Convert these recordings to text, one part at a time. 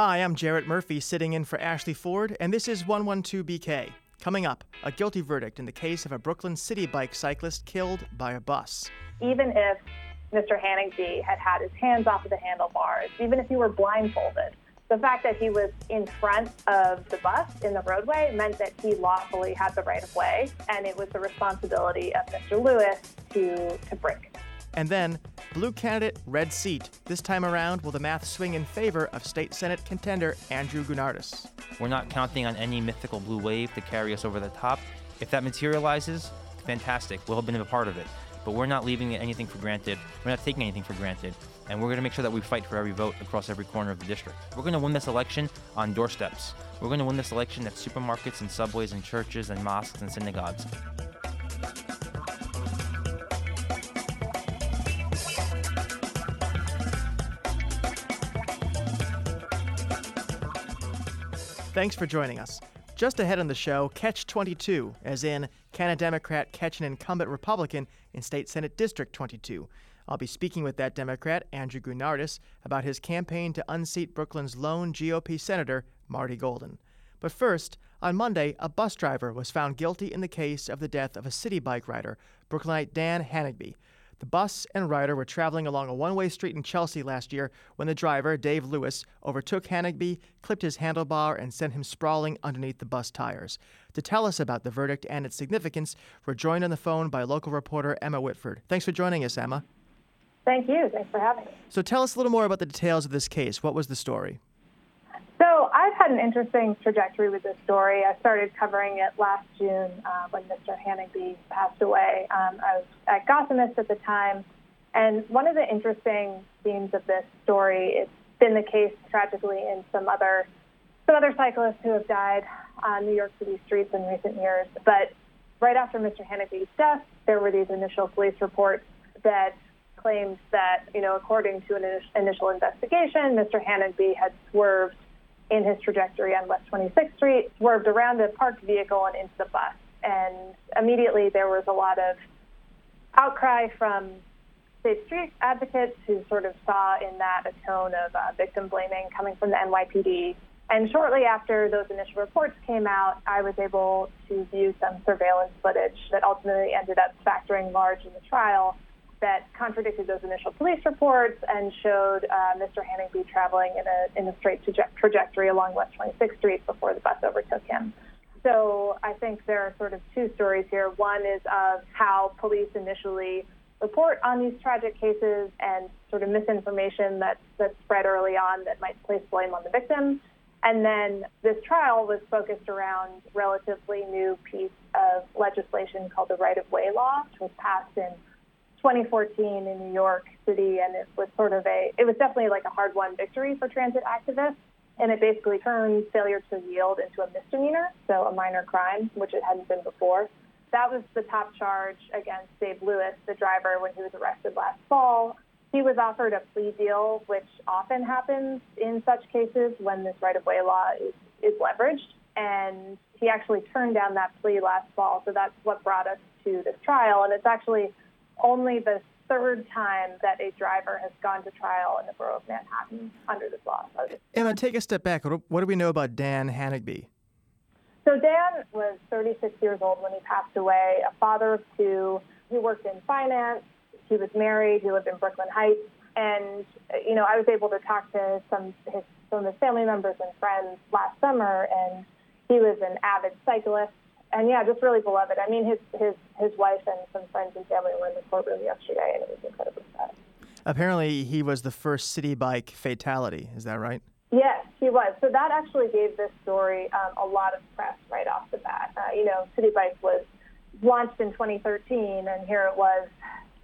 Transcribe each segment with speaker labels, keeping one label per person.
Speaker 1: Hi, I'm Jarrett Murphy sitting in for Ashley Ford, and this is 112BK. Coming up, a guilty verdict in the case of a Brooklyn Citi Bike cyclist killed by a bus.
Speaker 2: Even if Mr. Hanegby had had his hands off of the handlebars, even if he were blindfolded, the fact that he was in front of the bus in the roadway meant that he lawfully had the right of way, and it was the responsibility of Mr. Lewis to, to brake.
Speaker 1: And then, blue candidate, red seat. This time around, will the math swing in favor of state Senate contender Andrew Gounardes?
Speaker 3: We're not counting on any mythical blue wave to carry us over the top. If that materializes, fantastic. We'll have been a part of it. But we're not leaving anything for granted. We're not taking anything for granted. And we're going to make sure that we fight for every vote across every corner of the district. We're going to win this election on doorsteps. We're going to win this election at supermarkets and subways and churches and mosques and synagogues.
Speaker 1: Thanks for joining us. Just ahead on the show, Catch 22, as in, can a Democrat catch an incumbent Republican in State Senate District 22? I'll be speaking with that Democrat, Andrew Gounardes, about his campaign to unseat Brooklyn's lone GOP Senator, Marty Golden. But first, on Monday, a bus driver was found guilty in the case of the death of a Citi Bike rider, Brooklynite Dan Hanegby. The bus and rider were traveling along a one way street in Chelsea last year when the driver, Dave Lewis, overtook Hanegby, clipped his handlebar, and sent him sprawling underneath the bus tires. To tell us about the verdict and its significance, we're joined on the phone by local reporter Emma Whitford. Thanks for joining us, Emma.
Speaker 2: Thank you. Thanks for having me.
Speaker 1: So tell us a little more about the details of this case. What was the story?
Speaker 2: Had an interesting trajectory with this story. I started covering it last June uh, when Mr. Hanegby passed away. Um, I was at Gothamist at the time, and one of the interesting themes of this story, it's been the case tragically in some other some other cyclists who have died on New York City streets in recent years. But right after Mr. Hanegby's death, there were these initial police reports that claimed that, you know, according to an initial investigation, Mr. Hanegby had swerved in his trajectory on West 26th Street, swerved around the parked vehicle and into the bus. And immediately there was a lot of outcry from Safe Street advocates who sort of saw in that a tone of uh, victim blaming coming from the NYPD. And shortly after those initial reports came out, I was able to view some surveillance footage that ultimately ended up factoring large in the trial that contradicted those initial police reports and showed uh, Mr. Hanegby traveling in a in a straight traje- trajectory along West 26th Street before the bus overtook him. So I think there are sort of two stories here. One is of how police initially report on these tragic cases and sort of misinformation that's that's spread early on that might place blame on the victim. And then this trial was focused around relatively new piece of legislation called the Right of Way Law, which was passed in 2014 in New York City, and it was sort of a, it was definitely like a hard won victory for transit activists. And it basically turned failure to yield into a misdemeanor, so a minor crime, which it hadn't been before. That was the top charge against Dave Lewis, the driver, when he was arrested last fall. He was offered a plea deal, which often happens in such cases when this right of way law is, is leveraged. And he actually turned down that plea last fall. So that's what brought us to this trial. And it's actually only the third time that a driver has gone to trial in the borough of Manhattan under this law.
Speaker 1: Emma, take a step back. What do we know about Dan Hanegby?
Speaker 2: So Dan was 36 years old when he passed away, a father of two. He worked in finance. He was married. He lived in Brooklyn Heights. And, you know, I was able to talk to some, his, some of his family members and friends last summer, and he was an avid cyclist and yeah, just really beloved. I mean, his his his wife and some friends and family were in the courtroom yesterday, and it was incredibly sad.
Speaker 1: Apparently, he was the first Citi Bike fatality. Is that right?
Speaker 2: Yes, he was. So that actually gave this story um, a lot of press right off the bat. Uh, you know, Citi Bike was launched in 2013, and here it was,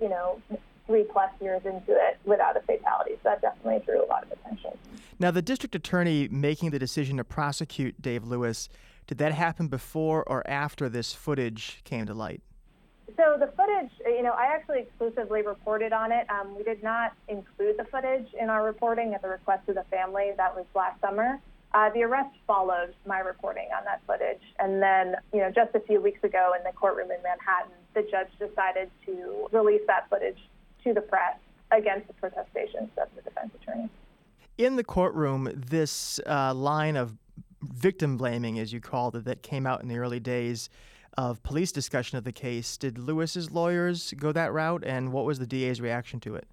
Speaker 2: you know, three plus years into it without a fatality. So that definitely drew a lot of attention.
Speaker 1: Now, the district attorney making the decision to prosecute Dave Lewis did that happen before or after this footage came to light?
Speaker 2: So the footage, you know, I actually exclusively reported on it. Um, we did not include the footage in our reporting at the request of the family. That was last summer. Uh, the arrest followed my reporting on that footage, and then, you know, just a few weeks ago in the courtroom in Manhattan, the judge decided to release that footage to the press against the protestations of the defense attorney.
Speaker 1: In the courtroom, this uh, line of victim blaming, as you called it, that came out in the early days of police discussion of the case, did Lewis's lawyers go that route, and what was the DA's reaction to it?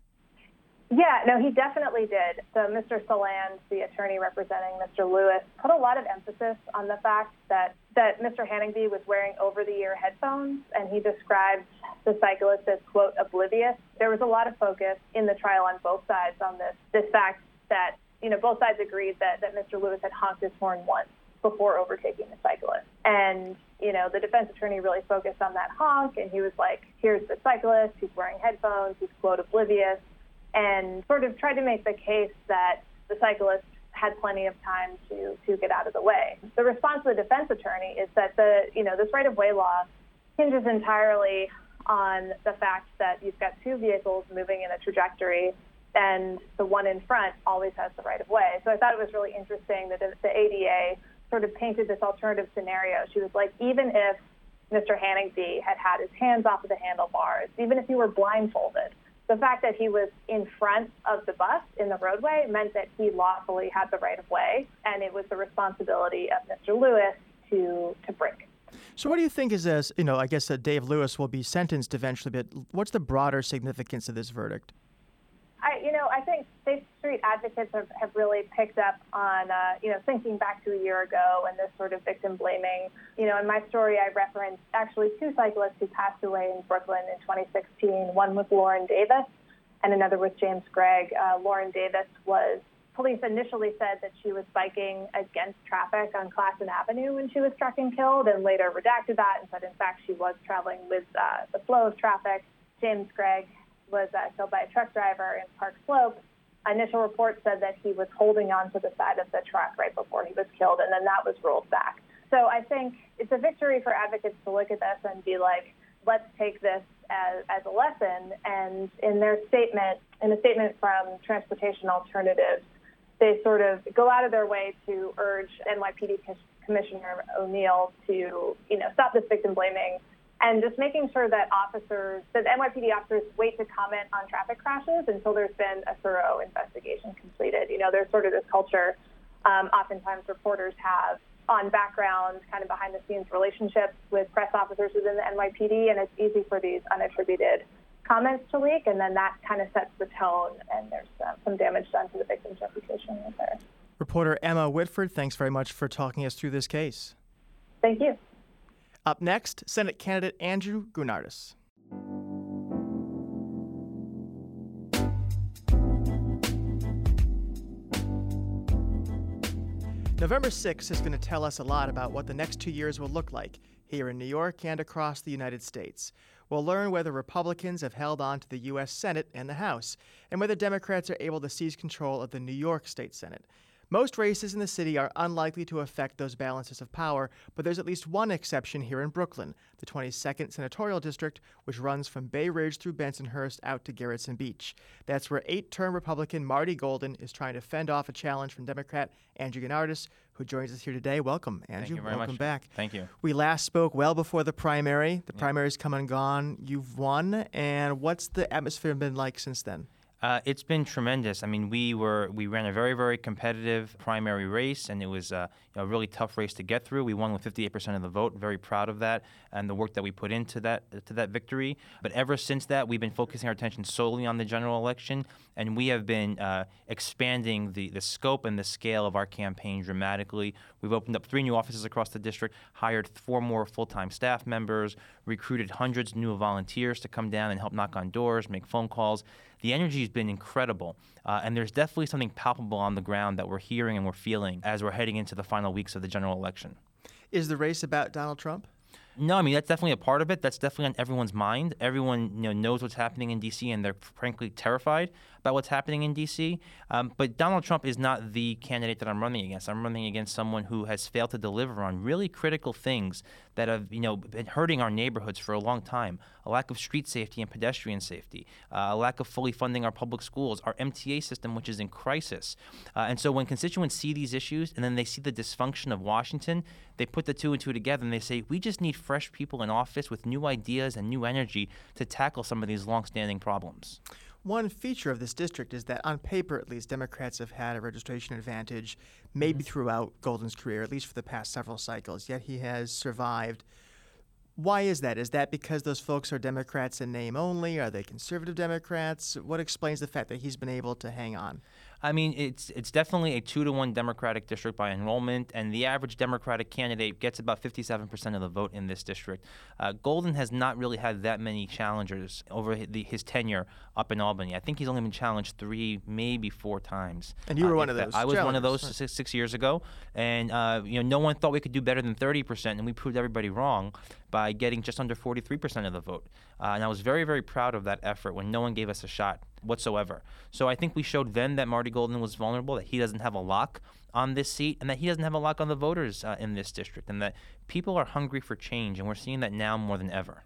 Speaker 2: Yeah, no, he definitely did. So Mr. Saland, the attorney representing Mr. Lewis, put a lot of emphasis on the fact that, that Mr. Hanegby was wearing over-the-ear headphones, and he described the cyclist as, quote, oblivious. There was a lot of focus in the trial on both sides on this, this fact that, you know, both sides agreed that, that Mr. Lewis had honked his horn once before overtaking the cyclist. And, you know, the defense attorney really focused on that honk, and he was like, here's the cyclist, he's wearing headphones, he's, quote, oblivious and sort of tried to make the case that the cyclist had plenty of time to, to get out of the way. The response of the defense attorney is that the, you know, this right of way law hinges entirely on the fact that you've got two vehicles moving in a trajectory and the one in front always has the right of way. So I thought it was really interesting that the ADA sort of painted this alternative scenario. She was like, even if Mr. Hanegby had had his hands off of the handlebars, even if he were blindfolded, the fact that he was in front of the bus in the roadway meant that he lawfully had the right of way, and it was the responsibility of Mr. Lewis to to brake.
Speaker 1: So, what do you think is this? You know, I guess that Dave Lewis will be sentenced eventually, but what's the broader significance of this verdict?
Speaker 2: I, you know, I think Safe Street advocates have, have really picked up on, uh, you know, thinking back to a year ago and this sort of victim blaming. You know, in my story, I referenced actually two cyclists who passed away in Brooklyn in 2016. One was Lauren Davis, and another was James Gregg. Uh, Lauren Davis was police initially said that she was biking against traffic on Classen Avenue when she was struck and killed, and later redacted that and said, in fact, she was traveling with uh, the flow of traffic. James Gregg was uh, killed by a truck driver in Park Slope. Initial reports said that he was holding on to the side of the truck right before he was killed, and then that was rolled back. So I think it's a victory for advocates to look at this and be like, let's take this as, as a lesson. And in their statement, in a statement from Transportation Alternatives, they sort of go out of their way to urge NYPD Commissioner O'Neill to, you know, stop this victim blaming and just making sure that officers, that NYPD officers wait to comment on traffic crashes until there's been a thorough investigation completed. You know, there's sort of this culture, um, oftentimes reporters have on background, kind of behind the scenes relationships with press officers within the NYPD, and it's easy for these unattributed comments to leak, and then that kind of sets the tone, and there's uh, some damage done to the victim's reputation there.
Speaker 1: Reporter Emma Whitford, thanks very much for talking us through this case.
Speaker 2: Thank you.
Speaker 1: Up next, Senate candidate Andrew Gounardes. November 6th is going to tell us a lot about what the next two years will look like here in New York and across the United States. We'll learn whether Republicans have held on to the U.S. Senate and the House, and whether Democrats are able to seize control of the New York State Senate. Most races in the city are unlikely to affect those balances of power, but there's at least one exception here in Brooklyn, the 22nd Senatorial District, which runs from Bay Ridge through Bensonhurst out to Gerritsen Beach. That's where eight term Republican Marty Golden is trying to fend off a challenge from Democrat Andrew Gounardes, who joins us here today. Welcome, Andrew. Welcome
Speaker 3: much.
Speaker 1: back.
Speaker 3: Thank you.
Speaker 1: We last spoke well before the primary. The yeah. primary's come and gone. You've won. And what's the atmosphere been like since then?
Speaker 3: Uh, it's been tremendous. I mean, we were we ran a very very competitive primary race, and it was uh, a really tough race to get through. We won with 58% of the vote. Very proud of that and the work that we put into that to that victory. But ever since that, we've been focusing our attention solely on the general election, and we have been uh, expanding the the scope and the scale of our campaign dramatically. We've opened up three new offices across the district, hired four more full-time staff members, recruited hundreds of new volunteers to come down and help knock on doors, make phone calls the energy has been incredible. Uh, and there's definitely something palpable on the ground that we're hearing and we're feeling as we're heading into the final weeks of the general election.
Speaker 1: Is the race about Donald Trump?
Speaker 3: No, I mean that's definitely a part of it. That's definitely on everyone's mind. Everyone you know knows what's happening in D.C. and they're frankly terrified about what's happening in D.C. Um, but Donald Trump is not the candidate that I'm running against. I'm running against someone who has failed to deliver on really critical things that have you know been hurting our neighborhoods for a long time. A lack of street safety and pedestrian safety, uh, a lack of fully funding our public schools, our MTA system, which is in crisis. Uh, and so when constituents see these issues and then they see the dysfunction of Washington, they put the two and two together and they say, we just need fresh people in office with new ideas and new energy to tackle some of these longstanding problems.
Speaker 1: One feature of this district is that, on paper at least, Democrats have had a registration advantage, maybe mm-hmm. throughout Golden's career, at least for the past several cycles. Yet he has survived. Why is that? Is that because those folks are Democrats in name only? Are they conservative Democrats? What explains the fact that he's been able to hang on?
Speaker 3: I mean, it's it's definitely a two to one Democratic district by enrollment, and the average Democratic candidate gets about 57% of the vote in this district. Uh, Golden has not really had that many challengers over his, the, his, tenure up in Albany. I think he's only been challenged three, maybe four times.
Speaker 1: And you were uh, one of those.
Speaker 3: I was one of those six, six, years ago, and uh, you know, no one thought we could do better than 30%, and we proved everybody wrong by getting just under 43% of the vote. Uh, and I was very, very proud of that effort when no one gave us a shot whatsoever. So I think we showed then that Marty Golden was vulnerable, that he doesn't have a lock on this seat, and that he doesn't have a lock on the voters uh, in this district, and that people are hungry for change, and we're seeing that now more than ever.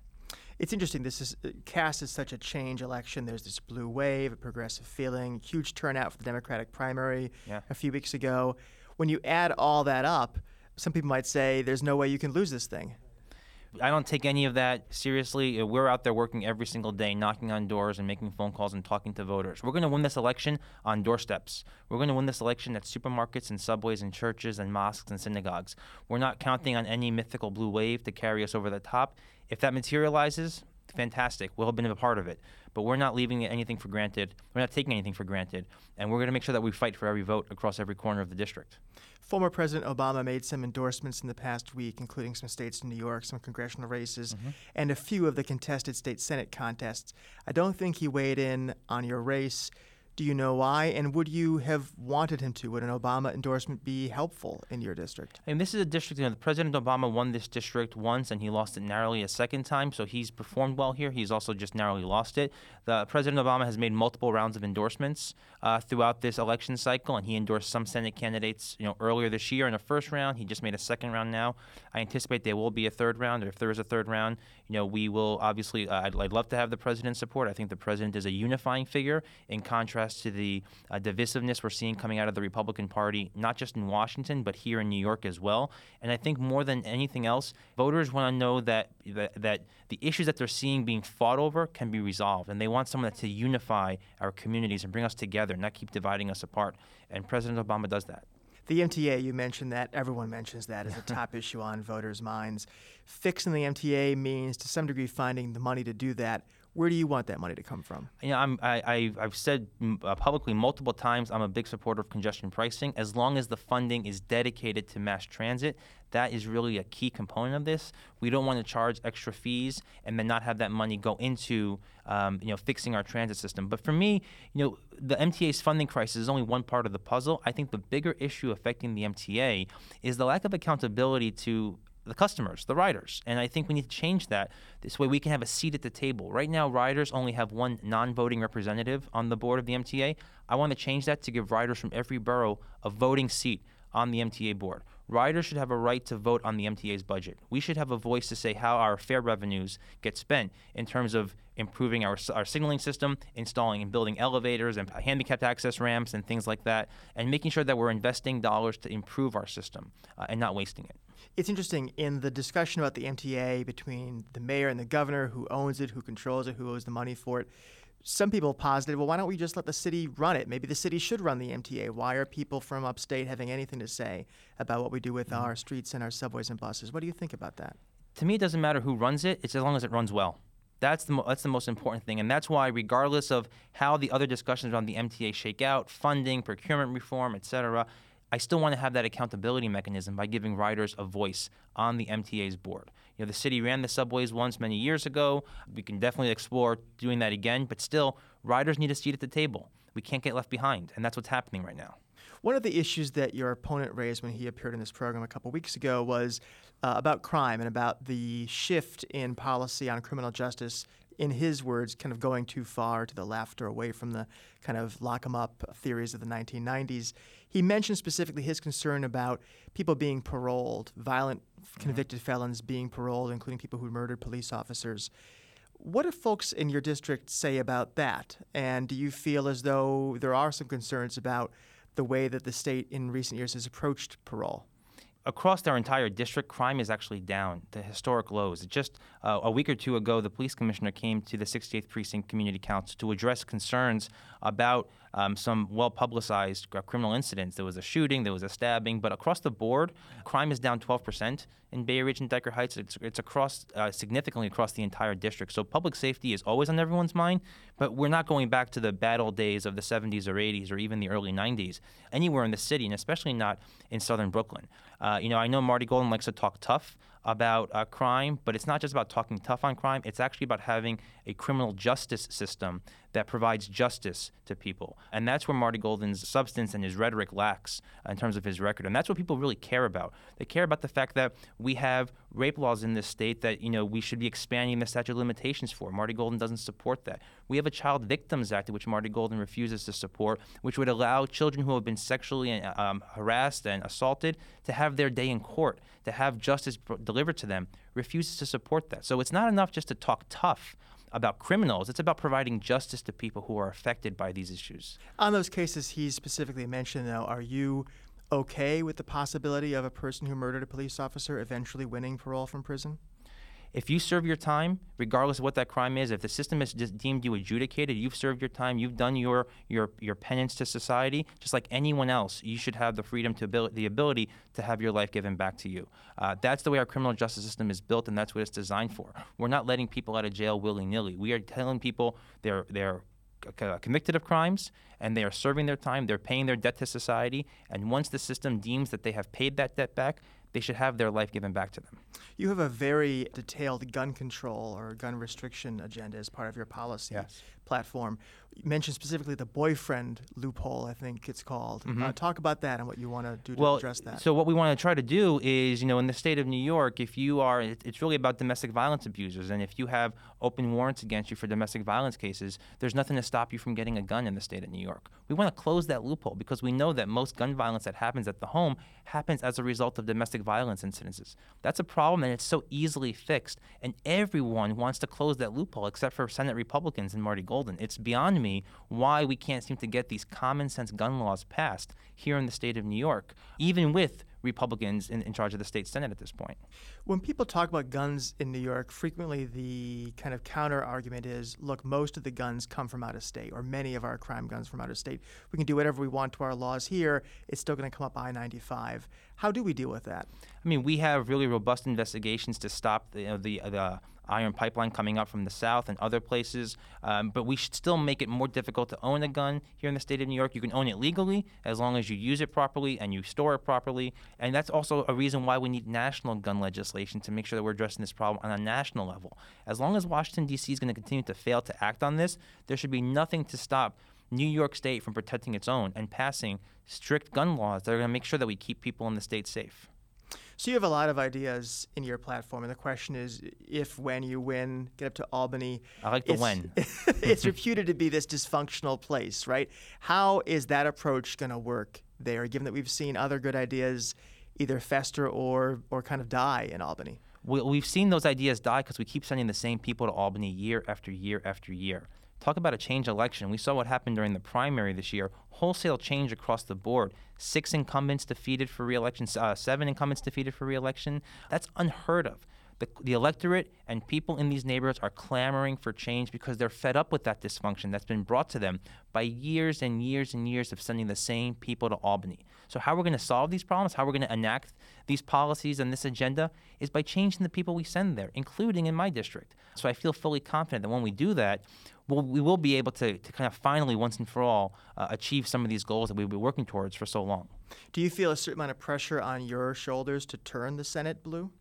Speaker 1: It's interesting. This is uh, cast as such a change election. There's this blue wave, a progressive feeling, huge turnout for the Democratic primary yeah. a few weeks ago. When you add all that up, some people might say there's no way you can lose this thing.
Speaker 3: I don't take any of that seriously. Uh, we're out there working every single day, knocking on doors and making phone calls and talking to voters. We're going to win this election on doorsteps. We're going to win this election at supermarkets and subways and churches and mosques and synagogues. We're not counting on any mythical blue wave to carry us over the top. If that materializes, fantastic. We'll have been a part of it. But we're not leaving anything for granted. We're not taking anything for granted. And we're going to make sure that we fight for every vote across every corner of the district.
Speaker 1: Former President Obama made some endorsements in the past week, including some states in New York, some congressional races, mm-hmm. and a few of the contested state Senate contests. I don't think he weighed in on your race. Do you know why? And would you have wanted him to? Would an Obama endorsement be helpful in your district?
Speaker 3: And this is a district, you know, President Obama won this district once and he lost it narrowly a second time. So he's performed well here. He's also just narrowly lost it. The President Obama has made multiple rounds of endorsements uh, throughout this election cycle, and he endorsed some Senate candidates, you know, earlier this year in a first round. He just made a second round now. I anticipate there will be a third round, or if there is a third round, you know, we will obviously. Uh, I'd, I'd love to have the president's support. I think the president is a unifying figure in contrast contrast to the uh, divisiveness we're seeing coming out of the Republican Party, not just in Washington, but here in New York as well. And I think more than anything else, voters want to know that, that, that the issues that they're seeing being fought over can be resolved. And they want someone to unify our communities and bring us together, not keep dividing us apart. And President Obama does that.
Speaker 1: The MTA, you mentioned that. Everyone mentions that as a top issue on voters' minds. Fixing the MTA means, to some degree, finding the money to do that. Where do you want that money to come from?
Speaker 3: You know, I'm, I, I, have said uh, publicly multiple times I'm a big supporter of congestion pricing. As long as the funding is dedicated to mass transit, that is really a key component of this. We don't want to charge extra fees and then not have that money go into um, you know fixing our transit system. But for me, you know, the MTA's funding crisis is only one part of the puzzle. I think the bigger issue affecting the MTA is the lack of accountability to the customers, the riders. And I think we need to change that. This way we can have a seat at the table. Right now, riders only have one non voting representative on the board of the MTA. I want to change that to give riders from every borough a voting seat on the MTA board. Riders should have a right to vote on the MTA's budget. We should have a voice to say how our fare revenues get spent in terms of improving our, our signaling system, installing and building elevators and handicapped access ramps and things like that, and making sure that we're investing dollars to improve our system uh, and not wasting it.
Speaker 1: It's interesting in the discussion about the MTA between the mayor and the governor, who owns it, who controls it, who owes the money for it. Some people posited, well, why don't we just let the city run it? Maybe the city should run the MTA. Why are people from upstate having anything to say about what we do with mm-hmm. our streets and our subways and buses? What do you think about that?
Speaker 3: To me, it doesn't matter who runs it. It's as long as it runs well. That's the, mo- that's the most important thing. And that's why, regardless of how the other discussions around the MTA shake out, funding, procurement reform, et cetera, I still want to have that accountability mechanism by giving riders a voice on the MTA's board. You know, the city ran the subways once many years ago. We can definitely explore doing that again, but still, riders need a seat at the table. We can't get left behind, and that's what's happening right now.
Speaker 1: One of the issues that your opponent raised when he appeared in this program a couple weeks ago was uh, about crime and about the shift in policy on criminal justice in his words, kind of going too far to the left or away from the kind of lock 'em up theories of the 1990s. He mentioned specifically his concern about people being paroled, violent mm-hmm. convicted felons being paroled, including people who murdered police officers. What do folks in your district say about that? And do you feel as though there are some concerns about the way that the state in recent years has approached parole?
Speaker 3: Across our entire district, crime is actually down to historic lows. Just uh, a week or two ago, the police commissioner came to the 68th Precinct Community Council to address concerns about um, some well publicized criminal incidents. There was a shooting, there was a stabbing, but across the board, crime is down 12% in Bay Ridge and Dyker Heights. It's, it's across uh, significantly across the entire district. So public safety is always on everyone's mind, but we're not going back to the bad old days of the 70s or 80s or even the early 90s anywhere in the city, and especially not in southern Brooklyn. Uh, you know, I know Marty Golden likes to talk tough about uh, crime, but it's not just about talking tough on crime. It's actually about having a criminal justice system that provides justice to people. And that's where Marty Golden's substance and his rhetoric lacks in terms of his record. And that's what people really care about. They care about the fact that we have rape laws in this state that, you know, we should be expanding the statute of limitations for. Marty Golden doesn't support that. We have a Child Victims Act, which Marty Golden refuses to support, which would allow children who have been sexually um, harassed and assaulted to have their day in court, to have justice delivered to them, refuses to support that. So it's not enough just to talk tough about criminals. It's about providing justice to people who are affected by these issues.
Speaker 1: On those cases he specifically mentioned, though, are you okay with the possibility of a person who murdered a police officer eventually winning parole from prison?
Speaker 3: If you serve your time, regardless of what that crime is, if the system has deemed you adjudicated, you've served your time, you've done your your your penance to society, just like anyone else, you should have the freedom to ability, the ability to have your life given back to you. Uh, that's the way our criminal justice system is built, and that's what it's designed for. We're not letting people out of jail willy nilly. We are telling people they're they're convicted of crimes and they are serving their time, they're paying their debt to society, and once the system deems that they have paid that debt back, they should have their life given back to them.
Speaker 1: You have a very detailed gun control or gun restriction agenda as part of your policy
Speaker 3: yes.
Speaker 1: Platform. You mentioned specifically the boyfriend loophole, I think it's called. Mm-hmm. Uh, talk about that and what you want to do to
Speaker 3: well,
Speaker 1: address that.
Speaker 3: So, what we want to try to do is, you know, in the state of New York, if you are, it's really about domestic violence abusers. And if you have open warrants against you for domestic violence cases, there's nothing to stop you from getting a gun in the state of New York. We want to close that loophole because we know that most gun violence that happens at the home happens as a result of domestic violence incidences. That's a problem, and it's so easily fixed. And everyone wants to close that loophole except for Senate Republicans and Marty Golden. It's beyond me why we can't seem to get these common sense gun laws passed here in the state of New York, even with Republicans in, in charge of the state Senate at this point.
Speaker 1: When people talk about guns in New York, frequently the kind of counter argument is look, most of the guns come from out of state, or many of our crime guns from out of state. We can do whatever we want to our laws here, it's still going to come up I 95. How do we deal with that?
Speaker 3: I mean, we have really robust investigations to stop the, you know, the, uh, the iron pipeline coming up from the south and other places. Um, but we should still make it more difficult to own a gun here in the state of New York. You can own it legally as long as you use it properly and you store it properly. And that's also a reason why we need national gun legislation to make sure that we're addressing this problem on a national level. As long as Washington, D.C. is going to continue to fail to act on this, there should be nothing to stop New York State from protecting its own and passing strict gun laws that are going to make sure that we keep people in the state safe.
Speaker 1: So you have a lot of ideas in your platform, and the question is, if when you win, get up to Albany.
Speaker 3: I like the when.
Speaker 1: it's reputed to be this dysfunctional place, right? How is that approach going to work there, given that we've seen other good ideas either fester or or kind of die in Albany?
Speaker 3: We, we've seen those ideas die because we keep sending the same people to Albany year after year after year. Talk about a change election. We saw what happened during the primary this year. Wholesale change across the board. Six incumbents defeated for reelection, uh, seven incumbents defeated for reelection. That's unheard of. The, the, electorate and people in these neighborhoods are clamoring for change because they're fed up with that dysfunction that's been brought to them by years and years and years of sending the same people to Albany. So, how we're going to solve these problems, how we're going to enact these policies and this agenda, is by changing the people we send there, including in my district. So, I feel fully confident that when we do that, we'll, we will be able to, to kind of finally, once and for all, uh, achieve some of these goals that we've been working towards for so long.
Speaker 1: Do you feel a certain amount of pressure on your shoulders to turn the Senate blue?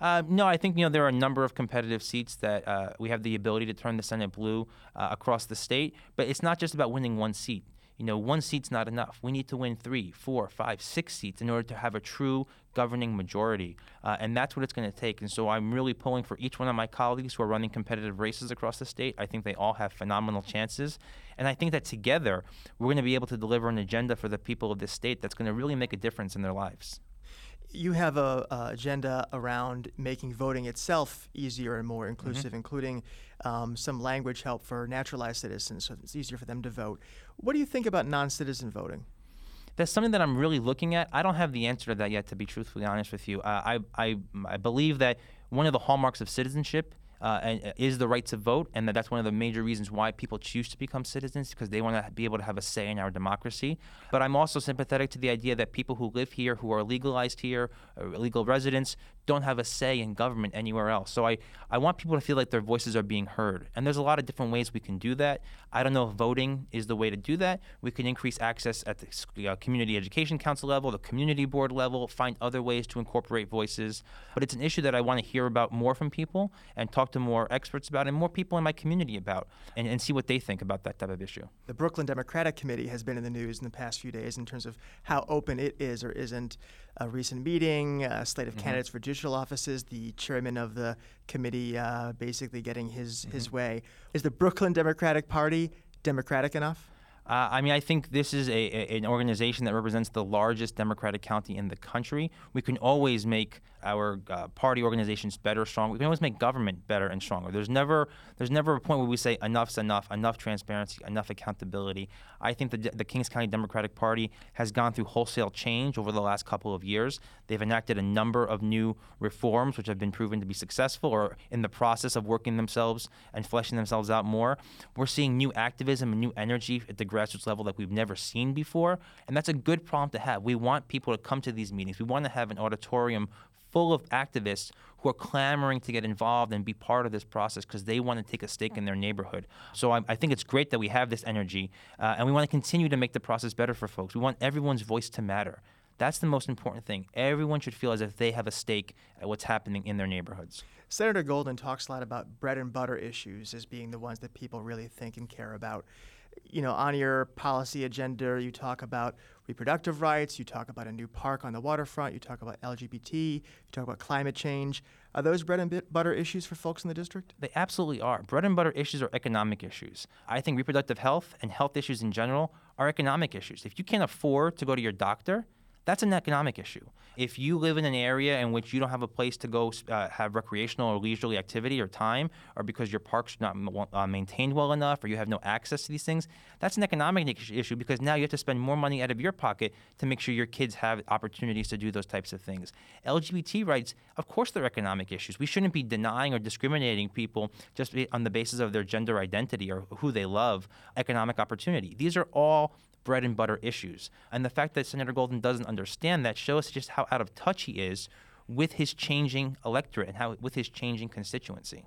Speaker 3: Uh, no, I think you know there are a number of competitive seats that uh, we have the ability to turn the Senate blue uh, across the state. But it's not just about winning one seat. You know, one seat's not enough. We need to win three, four, five, six seats in order to have a true governing majority. Uh, and that's what it's going to take. And so I'm really pulling for each one of my colleagues who are running competitive races across the state. I think they all have phenomenal chances. And I think that together, we're going to be able to deliver an agenda for the people of this state that's going to really make a difference in their lives
Speaker 1: you have a, a, agenda around making voting itself easier and more inclusive, mm-hmm. including um, some language help for naturalized citizens, so it's easier for them to vote. What do you think about non-citizen voting?
Speaker 3: That's something that I'm really looking at. I don't have the answer to that yet, to be truthfully honest with you. Uh, I, I, I believe that one of the hallmarks of citizenship uh, and, is the right to vote, and that that's one of the major reasons why people choose to become citizens because they want to be able to have a say in our democracy. But I'm also sympathetic to the idea that people who live here, who are legalized here, legal residents, don't have a say in government anywhere else. So I, I want people to feel like their voices are being heard. And there's a lot of different ways we can do that. I don't know if voting is the way to do that. We can increase access at the uh, community education council level, the community board level, find other ways to incorporate voices. But it's an issue that I want to hear about more from people and talk to more experts about and more people in my community about and, and see what they think about that type of issue.
Speaker 1: The Brooklyn Democratic Committee has been in the news in the past few days in terms of how open it is or isn't. A recent meeting, a slate of mm-hmm. candidates for judicial offices, the chairman of the committee uh, basically getting his, mm-hmm. his way. Is the Brooklyn Democratic Party democratic enough?
Speaker 3: Uh, I mean, I think this is a, a, an organization that represents the largest Democratic county in the country. We can always make our uh, party organizations better, stronger. We can always make government better and stronger. There's never there's never a point where we say enough's enough, enough transparency, enough accountability. I think the, the Kings County Democratic Party has gone through wholesale change over the last couple of years. They've enacted a number of new reforms which have been proven to be successful or in the process of working themselves and fleshing themselves out more. We're seeing new activism and new energy at the grassroots level that we've never seen before, and that's a good problem to have. We want people to come to these meetings. We want to have an auditorium full of activists who are clamoring to get involved and be part of this process because they want to take a stake in their neighborhood. So I, I think it's great that we have this energy, uh, and we want to continue to make the process better for folks. We want everyone's voice to matter. That's the most important thing. Everyone should feel as if they have a stake at what's happening in their neighborhoods.
Speaker 1: Senator Golden talks a lot about bread and butter issues as being the ones that people really think and care about you know, on your policy agenda, you talk about reproductive rights, you talk about a new park on the waterfront, you talk about LGBT, you talk about climate change. Are those bread and butter issues for folks in the district?
Speaker 3: They absolutely are. Bread and butter issues are economic issues. I think reproductive health and health issues in general are economic issues. If you can't afford to go to your doctor, that's an economic issue. If you live in an area in which you don't have a place to go uh, have recreational or leisurely activity or time, or because your parks are not uh, maintained well enough, or you have no access to these things, that's an economic issue because now you have to spend more money out of your pocket to make sure your kids have opportunities to do those types of things. LGBT rights, of course, they're economic issues. We shouldn't be denying or discriminating people just on the basis of their gender identity or who they love, economic opportunity. These are all bread and butter issues. And the fact that Senator Golden doesn't understand that shows just how out of touch he is with his changing electorate and how with his changing constituency.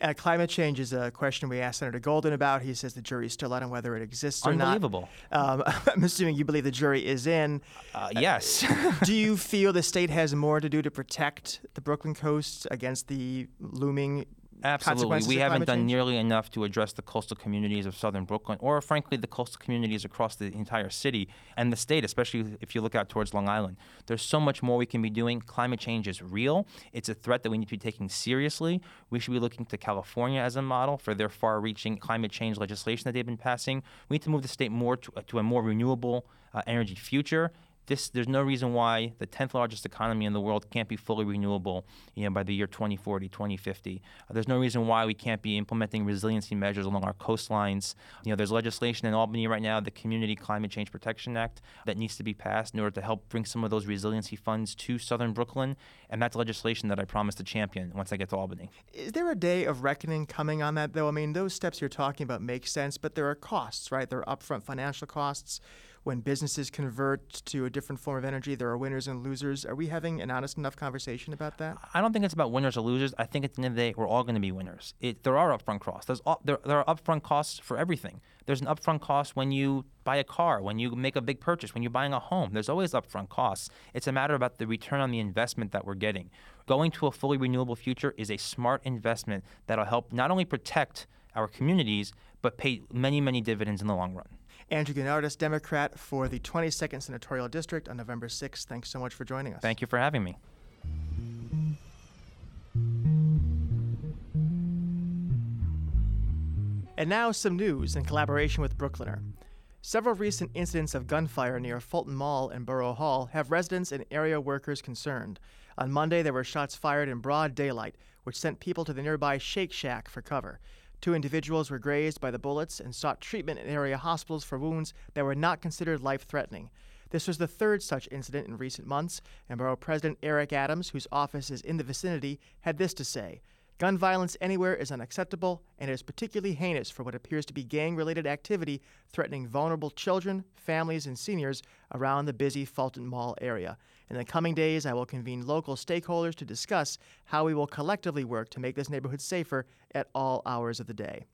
Speaker 1: Uh, climate change is a question we asked Senator Golden about. He says the jury's still out on whether it exists or
Speaker 3: Unbelievable.
Speaker 1: not. Unbelievable. Um, I'm assuming you believe the jury is in.
Speaker 3: Uh, yes.
Speaker 1: do you feel the state has more to do to protect the Brooklyn coast against the looming
Speaker 3: Absolutely. We haven't done change? nearly enough to address the coastal communities of southern Brooklyn, or frankly, the coastal communities across the entire city and the state, especially if you look out towards Long Island. There's so much more we can be doing. Climate change is real, it's a threat that we need to be taking seriously. We should be looking to California as a model for their far reaching climate change legislation that they've been passing. We need to move the state more to, to a more renewable uh, energy future this, there's no reason why the 10th largest economy in the world can't be fully renewable you know, by the year 2040, 2050. Uh, there's no reason why we can't be implementing resiliency measures along our coastlines. You know, there's legislation in Albany right now, the Community Climate Change Protection Act, that needs to be passed in order to help bring some of those resiliency funds to southern Brooklyn. And that's legislation that I promise to champion once I get to Albany.
Speaker 1: Is there a day of reckoning coming on that, though? I mean, those steps you're talking about make sense, but there are costs, right? There are upfront financial costs when businesses convert to a different form of energy, there are winners and losers. Are we having an honest enough conversation about that?
Speaker 3: I don't think it's about winners or losers. I think at the end of the day, we're all going to be winners. It, there are upfront costs. There's there, there are upfront costs for everything. There's an upfront cost when you buy a car, when you make a big purchase, when you're buying a home. There's always upfront costs. It's a matter about the return on the investment that we're getting. Going to a fully renewable future is a smart investment that'll help not only protect our communities, but pay many, many dividends in the long run.
Speaker 1: Andrew Gounardes, Democrat for the 22nd Senatorial District on November 6th. Thanks so much for joining us.
Speaker 3: Thank you for having me.
Speaker 1: And now some news in collaboration with Brooklyner. Several recent incidents of gunfire near Fulton Mall and Borough Hall have residents and area workers concerned. On Monday, there were shots fired in broad daylight, which sent people to the nearby Shake Shack for cover. Two individuals were grazed by the bullets and sought treatment in area hospitals for wounds that were not considered life threatening. This was the third such incident in recent months, and Borough President Eric Adams, whose office is in the vicinity, had this to say. Gun violence anywhere is unacceptable, and it is particularly heinous for what appears to be gang related activity threatening vulnerable children, families, and seniors around the busy Fulton Mall area. In the coming days, I will convene local stakeholders to discuss how we will collectively work to make this neighborhood safer at all hours of the day.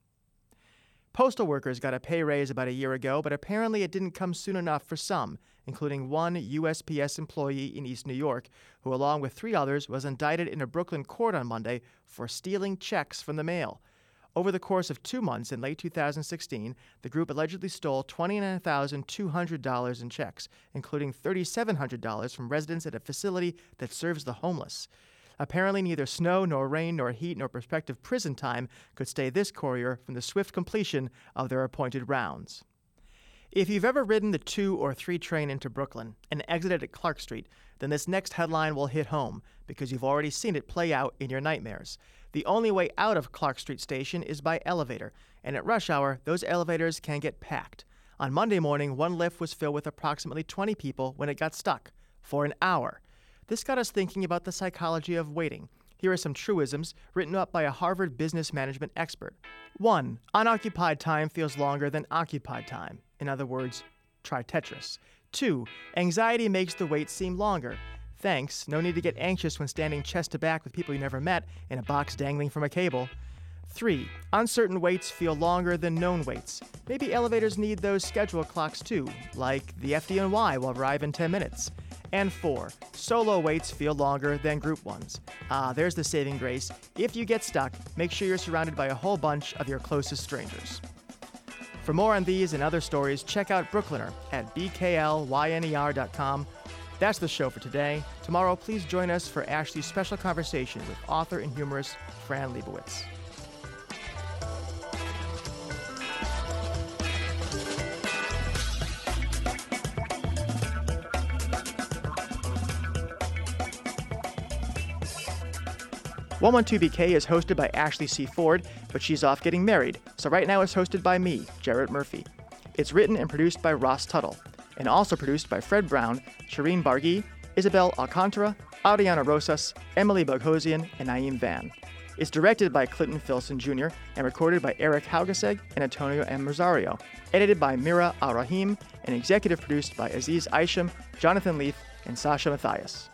Speaker 1: Postal workers got a pay raise about a year ago, but apparently it didn't come soon enough for some, including one USPS employee in East New York, who, along with three others, was indicted in a Brooklyn court on Monday for stealing checks from the mail. Over the course of two months in late 2016, the group allegedly stole $29,200 in checks, including $3,700 from residents at a facility that serves the homeless. Apparently, neither snow, nor rain, nor heat, nor prospective prison time could stay this courier from the swift completion of their appointed rounds. If you've ever ridden the 2 or 3 train into Brooklyn and exited at Clark Street, then this next headline will hit home because you've already seen it play out in your nightmares. The only way out of Clark Street Station is by elevator, and at rush hour, those elevators can get packed. On Monday morning, one lift was filled with approximately 20 people when it got stuck for an hour. This got us thinking about the psychology of waiting. Here are some truisms written up by a Harvard business management expert. 1. Unoccupied time feels longer than occupied time. In other words, try Tetris. 2. Anxiety makes the wait seem longer. Thanks, no need to get anxious when standing chest to back with people you never met in a box dangling from a cable. 3. Uncertain waits feel longer than known waits. Maybe elevators need those schedule clocks too, like the FDNY will arrive in 10 minutes. And four, solo waits feel longer than group ones. Ah, there's the saving grace. If you get stuck, make sure you're surrounded by a whole bunch of your closest strangers. For more on these and other stories, check out Brooklyner at bklyner.com. That's the show for today. Tomorrow, please join us for Ashley's special conversation with author and humorist Fran Lebowitz. 112BK is hosted by Ashley C. Ford, but she's off getting married, so right now it's hosted by me, Jarrett Murphy. It's written and produced by Ross Tuttle, and also produced by Fred Brown, Shireen Barghi, Isabel Alcantara, Ariana Rosas, Emily Boghossian, and Naeem Van. It's directed by Clinton Filson Jr. and recorded by Eric Haugesegg and Antonio M. Rosario, edited by Mira Al-Rahim, and executive produced by Aziz Isham, Jonathan Leaf, and Sasha Matthias.